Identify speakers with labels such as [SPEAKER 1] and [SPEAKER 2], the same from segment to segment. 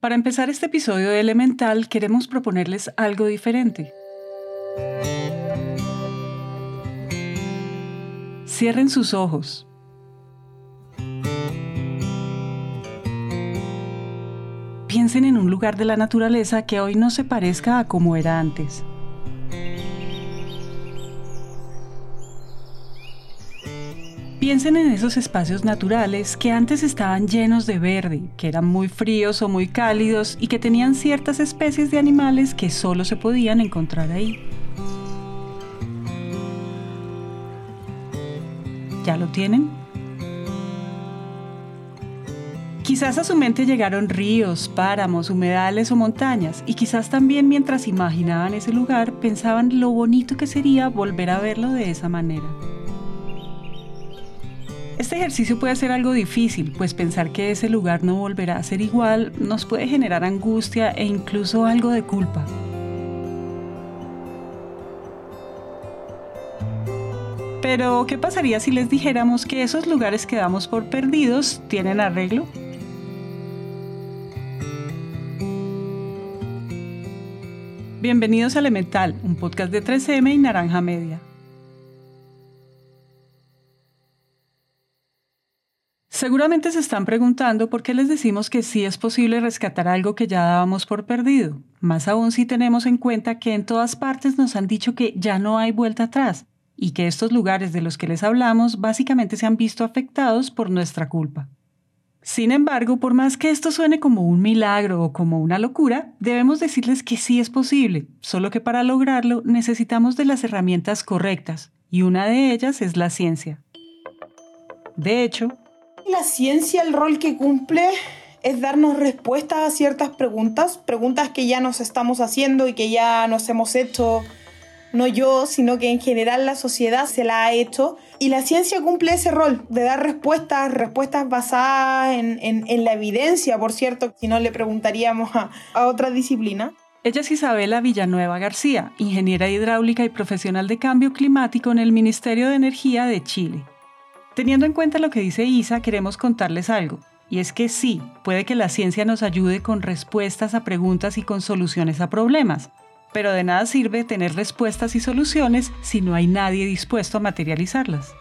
[SPEAKER 1] Para empezar este episodio de Elemental queremos proponerles algo diferente. Cierren sus ojos. Piensen en un lugar de la naturaleza que hoy no se parezca a como era antes. Piensen en esos espacios naturales que antes estaban llenos de verde, que eran muy fríos o muy cálidos y que tenían ciertas especies de animales que solo se podían encontrar ahí. ¿Ya lo tienen? Quizás a su mente llegaron ríos, páramos, humedales o montañas, y quizás también mientras imaginaban ese lugar pensaban lo bonito que sería volver a verlo de esa manera. Este ejercicio puede ser algo difícil, pues pensar que ese lugar no volverá a ser igual nos puede generar angustia e incluso algo de culpa. Pero, ¿qué pasaría si les dijéramos que esos lugares que damos por perdidos tienen arreglo? Bienvenidos a Elemental, un podcast de 3M y Naranja Media. Seguramente se están preguntando por qué les decimos que sí es posible rescatar algo que ya dábamos por perdido, más aún si tenemos en cuenta que en todas partes nos han dicho que ya no hay vuelta atrás y que estos lugares de los que les hablamos básicamente se han visto afectados por nuestra culpa. Sin embargo, por más que esto suene como un milagro o como una locura, debemos decirles que sí es posible, solo que para lograrlo necesitamos de las herramientas correctas, y una de ellas es la ciencia. De hecho,
[SPEAKER 2] la ciencia, el rol que cumple es darnos respuestas a ciertas preguntas, preguntas que ya nos estamos haciendo y que ya nos hemos hecho, no yo, sino que en general la sociedad se la ha hecho. Y la ciencia cumple ese rol de dar respuestas, respuestas basadas en, la evidencia, por cierto, si no le preguntaríamos a, a otra disciplina.
[SPEAKER 1] Ella es Isabela Villanueva García, ingeniera hidráulica y profesional de cambio climático en el Ministerio de Energía de Chile. Teniendo en cuenta lo que dice Isa, queremos contarles algo. Y es que sí, puede que la ciencia nos ayude con respuestas a preguntas y con soluciones a problemas, pero de nada sirve tener respuestas y soluciones si no hay nadie dispuesto a materializarlas.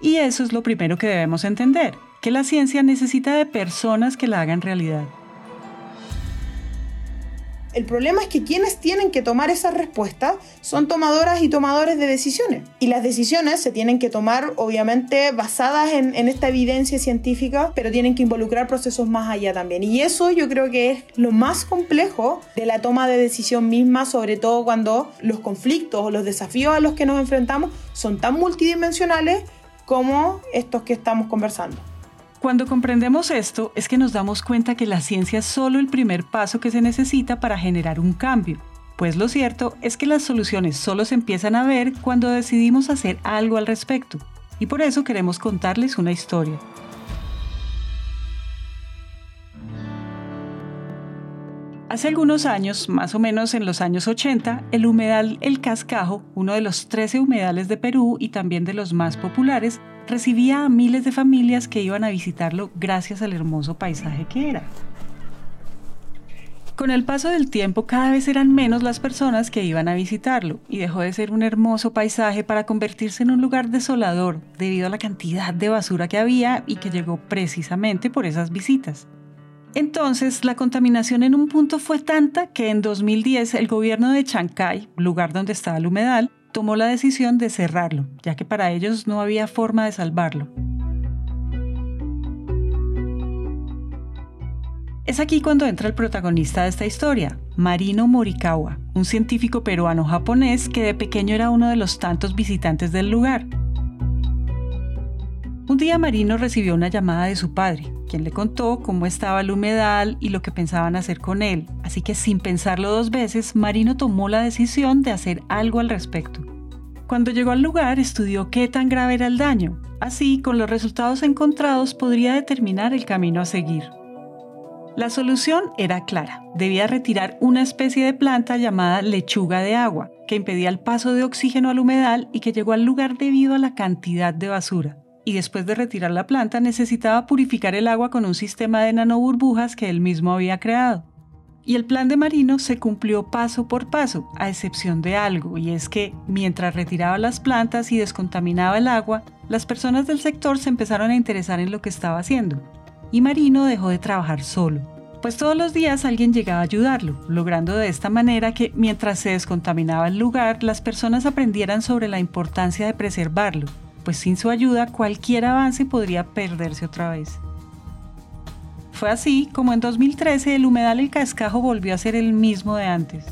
[SPEAKER 1] Y eso es lo primero que debemos entender, que la ciencia necesita de personas que la hagan realidad.
[SPEAKER 2] El problema es que quienes tienen que tomar esas respuestas son tomadoras y tomadores de decisiones. Y las decisiones se tienen que tomar, obviamente, basadas en, esta evidencia científica, pero tienen que involucrar procesos más allá también. Y eso yo creo que es lo más complejo de la toma de decisión misma, sobre todo cuando los conflictos o los desafíos a los que nos enfrentamos son tan multidimensionales como estos que estamos conversando.
[SPEAKER 1] Cuando comprendemos esto es que nos damos cuenta que la ciencia es solo el primer paso que se necesita para generar un cambio, pues lo cierto es que las soluciones solo se empiezan a ver cuando decidimos hacer algo al respecto, y por eso queremos contarles una historia. Hace algunos años, más o menos en los años 80, el humedal El Cascajo, uno de los 13 humedales de Perú y también de los más populares, recibía a miles de familias que iban a visitarlo gracias al hermoso paisaje que era. Con el paso del tiempo cada vez eran menos las personas que iban a visitarlo y dejó de ser un hermoso paisaje para convertirse en un lugar desolador debido a la cantidad de basura que había y que llegó precisamente por esas visitas. Entonces, la contaminación en un punto fue tanta que en 2010 el gobierno de Chancay, lugar donde estaba el humedal, tomó la decisión de cerrarlo, ya que para ellos no había forma de salvarlo. Es aquí cuando entra el protagonista de esta historia, Marino Morikawa, un científico peruano-japonés que de pequeño era uno de los tantos visitantes del lugar. Un día Marino recibió una llamada de su padre, quien le contó cómo estaba el humedal y lo que pensaban hacer con él, así que sin pensarlo dos veces, Marino tomó la decisión de hacer algo al respecto. Cuando llegó al lugar estudió qué tan grave era el daño, así con los resultados encontrados podría determinar el camino a seguir. La solución era clara, debía retirar una especie de planta llamada lechuga de agua, que impedía el paso de oxígeno al humedal y que llegó al lugar debido a la cantidad de basura. Y después de retirar la planta necesitaba purificar el agua con un sistema de nanoburbujas que él mismo había creado. Y el plan de Marino se cumplió paso por paso, a excepción de algo, y es que mientras retiraba las plantas y descontaminaba el agua, las personas del sector se empezaron a interesar en lo que estaba haciendo, y Marino dejó de trabajar solo, pues todos los días alguien llegaba a ayudarlo, logrando de esta manera que mientras se descontaminaba el lugar, las personas aprendieran sobre la importancia de preservarlo, pues sin su ayuda cualquier avance podría perderse otra vez. Fue así como en 2013 el humedal El Cascajo volvió a ser el mismo de antes.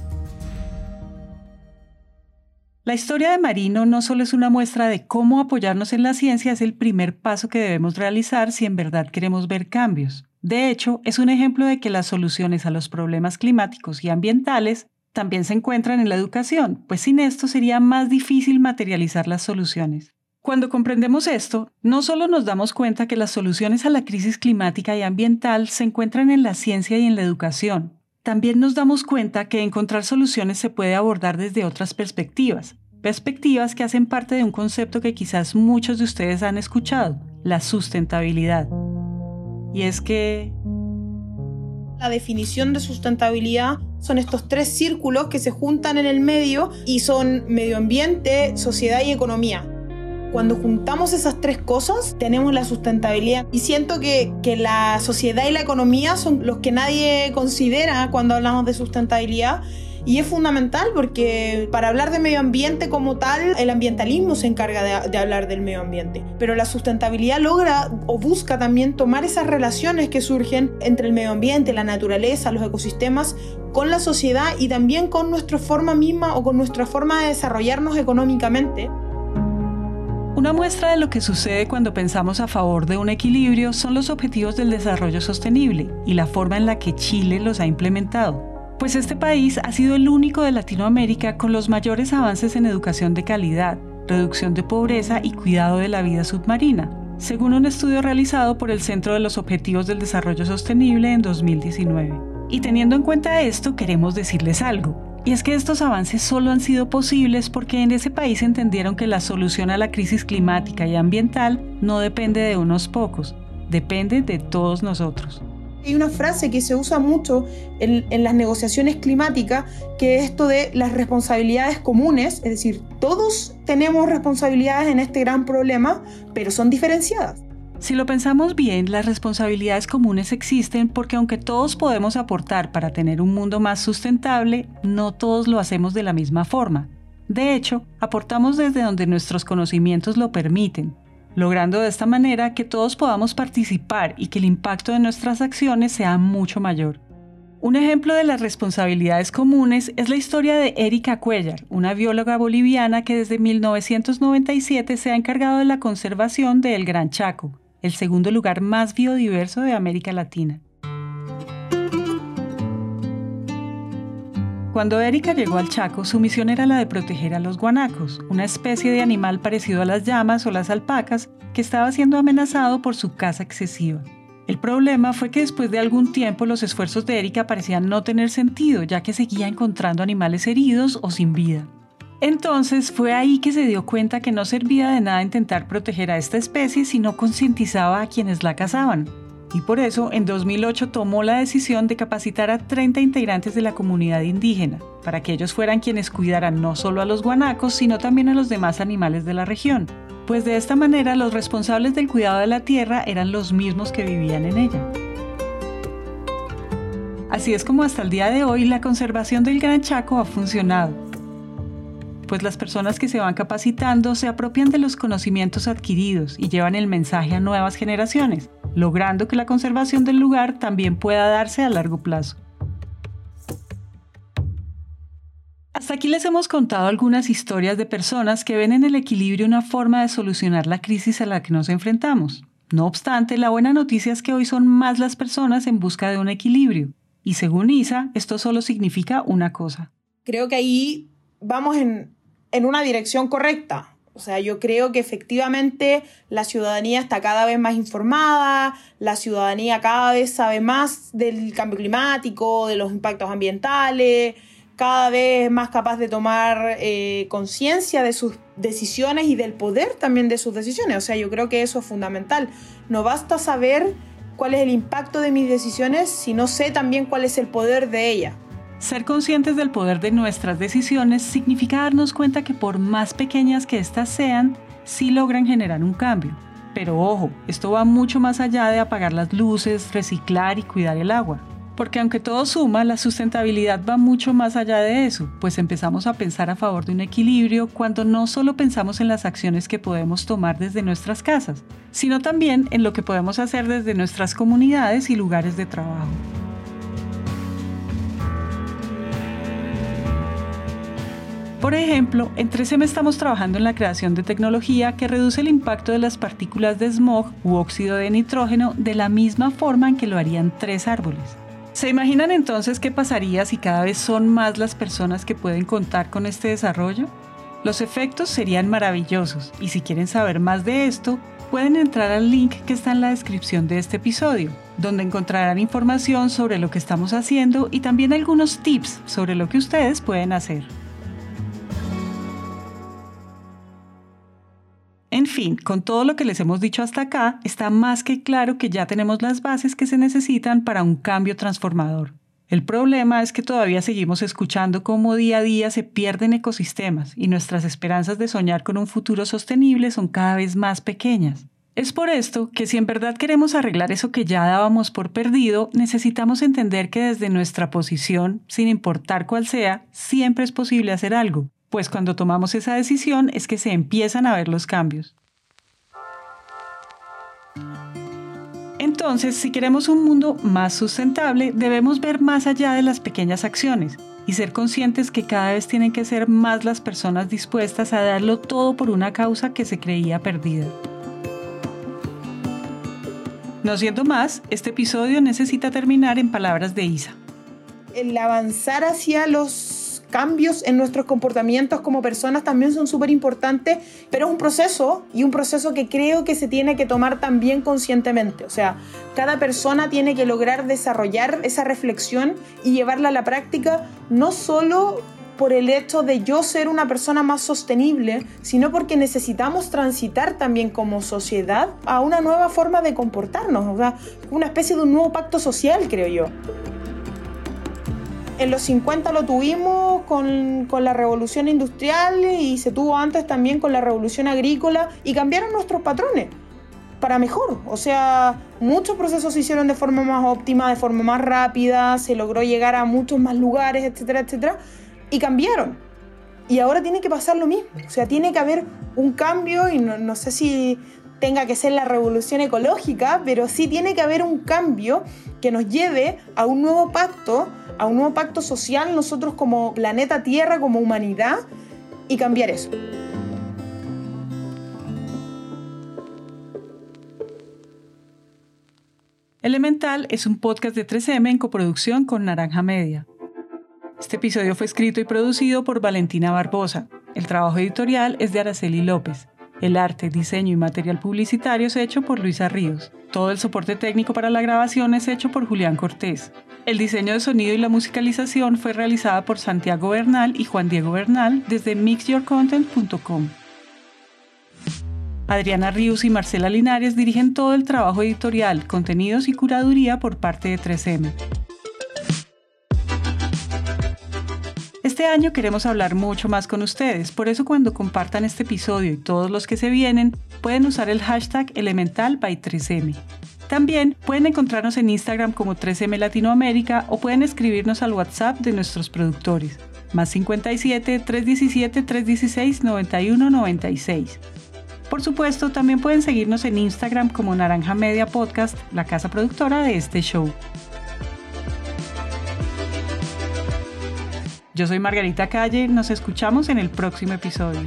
[SPEAKER 1] La historia de Marino no solo es una muestra de cómo apoyarnos en la ciencia, es el primer paso que debemos realizar si en verdad queremos ver cambios. De hecho, es un ejemplo de que las soluciones a los problemas climáticos y ambientales también se encuentran en la educación, pues sin esto sería más difícil materializar las soluciones. Cuando comprendemos esto, no solo nos damos cuenta que las soluciones a la crisis climática y ambiental se encuentran en la ciencia y en la educación, también nos damos cuenta que encontrar soluciones se puede abordar desde otras perspectivas, perspectivas que hacen parte de un concepto que quizás muchos de ustedes han escuchado, la sustentabilidad. Y es que...
[SPEAKER 2] La definición de sustentabilidad son estos tres círculos que se juntan en el medio y son medio ambiente, sociedad y economía. Cuando juntamos esas tres cosas, tenemos la sustentabilidad. Y siento que, que, la sociedad y la economía son los que nadie considera cuando hablamos de sustentabilidad. Y es fundamental porque para hablar de medio ambiente como tal, el ambientalismo se encarga de, de, hablar del medio ambiente. Pero la sustentabilidad logra o busca también tomar esas relaciones que surgen entre el medio ambiente, la naturaleza, los ecosistemas, con la sociedad y también con nuestra forma misma o con nuestra forma de desarrollarnos económicamente.
[SPEAKER 1] Una muestra de lo que sucede cuando pensamos a favor de un equilibrio son los objetivos del desarrollo sostenible y la forma en la que Chile los ha implementado. Pues este país ha sido el único de Latinoamérica con los mayores avances en educación de calidad, reducción de pobreza y cuidado de la vida submarina, según un estudio realizado por el Centro de los Objetivos del Desarrollo Sostenible en 2019. Y teniendo en cuenta esto, queremos decirles algo. Y es que estos avances solo han sido posibles porque en ese país entendieron que la solución a la crisis climática y ambiental no depende de unos pocos, depende de todos nosotros.
[SPEAKER 2] Hay una frase que se usa mucho en, las negociaciones climáticas, que es esto de las responsabilidades comunes, es decir, todos tenemos responsabilidades en este gran problema, pero son diferenciadas.
[SPEAKER 1] Si lo pensamos bien, las responsabilidades comunes existen porque aunque todos podemos aportar para tener un mundo más sustentable, no todos lo hacemos de la misma forma. De hecho, aportamos desde donde nuestros conocimientos lo permiten, logrando de esta manera que todos podamos participar y que el impacto de nuestras acciones sea mucho mayor. Un ejemplo de las responsabilidades comunes es la historia de Erika Cuellar, una bióloga boliviana que desde 1997 se ha encargado de la conservación del Gran Chaco, el segundo lugar más biodiverso de América Latina. Cuando Erika llegó al Chaco, su misión era la de proteger a los guanacos, una especie de animal parecido a las llamas o las alpacas que estaba siendo amenazado por su caza excesiva. El problema fue que después de algún tiempo los esfuerzos de Erika parecían no tener sentido, ya que seguía encontrando animales heridos o sin vida. Entonces fue ahí que se dio cuenta que no servía de nada intentar proteger a esta especie si no concientizaba a quienes la cazaban. Y por eso en 2008 tomó la decisión de capacitar a 30 integrantes de la comunidad indígena, para que ellos fueran quienes cuidaran no solo a los guanacos, sino también a los demás animales de la región, pues de esta manera los responsables del cuidado de la tierra eran los mismos que vivían en ella. Así es como hasta el día de hoy la conservación del Gran Chaco ha funcionado pues las personas que se van capacitando se apropian de los conocimientos adquiridos y llevan el mensaje a nuevas generaciones, logrando que la conservación del lugar también pueda darse a largo plazo. Hasta aquí les hemos contado algunas historias de personas que ven en el equilibrio una forma de solucionar la crisis a la que nos enfrentamos. No obstante, la buena noticia es que hoy son más las personas en busca de un equilibrio. Y según ISA, esto solo significa una cosa.
[SPEAKER 2] Creo que ahí vamos en, en una dirección correcta. O sea, yo creo que efectivamente la ciudadanía está cada vez más informada, la ciudadanía cada vez sabe más del cambio climático, de los impactos ambientales, cada vez más capaz de tomar eh, conciencia de sus decisiones y del poder también de sus decisiones. O sea, yo creo que eso es fundamental. No basta saber cuál es el impacto de mis decisiones, sino sé también cuál es el poder de ellas.
[SPEAKER 1] Ser conscientes del poder de nuestras decisiones significa darnos cuenta que por más pequeñas que éstas sean, sí logran generar un cambio. Pero ojo, esto va mucho más allá de apagar las luces, reciclar y cuidar el agua. Porque aunque todo suma, la sustentabilidad va mucho más allá de eso, pues empezamos a pensar a favor de un equilibrio cuando no solo pensamos en las acciones que podemos tomar desde nuestras casas, sino también en lo que podemos hacer desde nuestras comunidades y lugares de trabajo. Por ejemplo, en 3M estamos trabajando en la creación de tecnología que reduce el impacto de las partículas de smog u óxido de nitrógeno de la misma forma en que lo harían tres árboles. ¿Se imaginan entonces qué pasaría si cada vez son más las personas que pueden contar con este desarrollo? Los efectos serían maravillosos y si quieren saber más de esto, pueden entrar al link que está en la descripción de este episodio, donde encontrarán información sobre lo que estamos haciendo y también algunos tips sobre lo que ustedes pueden hacer. Con todo lo que les hemos dicho hasta acá, está más que claro que ya tenemos las bases que se necesitan para un cambio transformador. El problema es que todavía seguimos escuchando cómo día a día se pierden ecosistemas y nuestras esperanzas de soñar con un futuro sostenible son cada vez más pequeñas. Es por esto que si en verdad queremos arreglar eso que ya dábamos por perdido, necesitamos entender que desde nuestra posición, sin importar cuál sea, siempre es posible hacer algo pues cuando tomamos esa decisión es que se empiezan a ver los cambios. Entonces, si queremos un mundo más sustentable, debemos ver más allá de las pequeñas acciones y ser conscientes que cada vez tienen que ser más las personas dispuestas a darlo todo por una causa que se creía perdida. No siendo más, este episodio necesita terminar en palabras de Isa.
[SPEAKER 2] El avanzar hacia los cambios en nuestros comportamientos como personas también son súper importantes, pero es un proceso y un proceso que creo que se tiene que tomar también conscientemente. O sea, cada persona tiene que lograr desarrollar esa reflexión y llevarla a la práctica, no solo por el hecho de yo ser una persona más sostenible, sino porque necesitamos transitar también como sociedad a una nueva forma de comportarnos, o sea, una especie de un nuevo pacto social, creo yo en los 50 lo tuvimos con, con, la revolución industrial y se tuvo antes también con la revolución agrícola y cambiaron nuestros patrones para mejor. O sea, muchos procesos se hicieron de forma más óptima, de forma más rápida, se logró llegar a muchos más lugares, etcétera, etcétera, y cambiaron. Y ahora tiene que pasar lo mismo. O sea, tiene que haber un cambio y no, no sé si tenga que ser la revolución ecológica, pero sí tiene que haber un cambio que nos lleve a un nuevo pacto a un nuevo pacto social nosotros como planeta Tierra, como humanidad, y cambiar eso.
[SPEAKER 1] Elemental es un podcast de 3M en coproducción con Naranja Media. Este episodio fue escrito y producido por Valentina Barbosa. El trabajo editorial es de Araceli López. El arte, diseño y material publicitario es hecho por Luisa Ríos. Todo el soporte técnico para la grabación es hecho por Julián Cortés. El diseño de sonido y la musicalización fue realizada por Santiago Bernal y Juan Diego Bernal desde mixyourcontent.com. Adriana Ríos y Marcela Linares dirigen todo el trabajo editorial, contenidos y curaduría por parte de 3M. Este año queremos hablar mucho más con ustedes, por eso cuando compartan este episodio y todos los que se vienen, pueden usar el hashtag Elemental by 3M. También pueden encontrarnos en Instagram como 3M Latinoamérica o pueden escribirnos al WhatsApp de nuestros productores, más 57 317 316 9196. Por supuesto, también pueden seguirnos en Instagram como Naranja Media Podcast, la casa productora de este show. Yo soy Margarita Calle, nos escuchamos en el próximo episodio.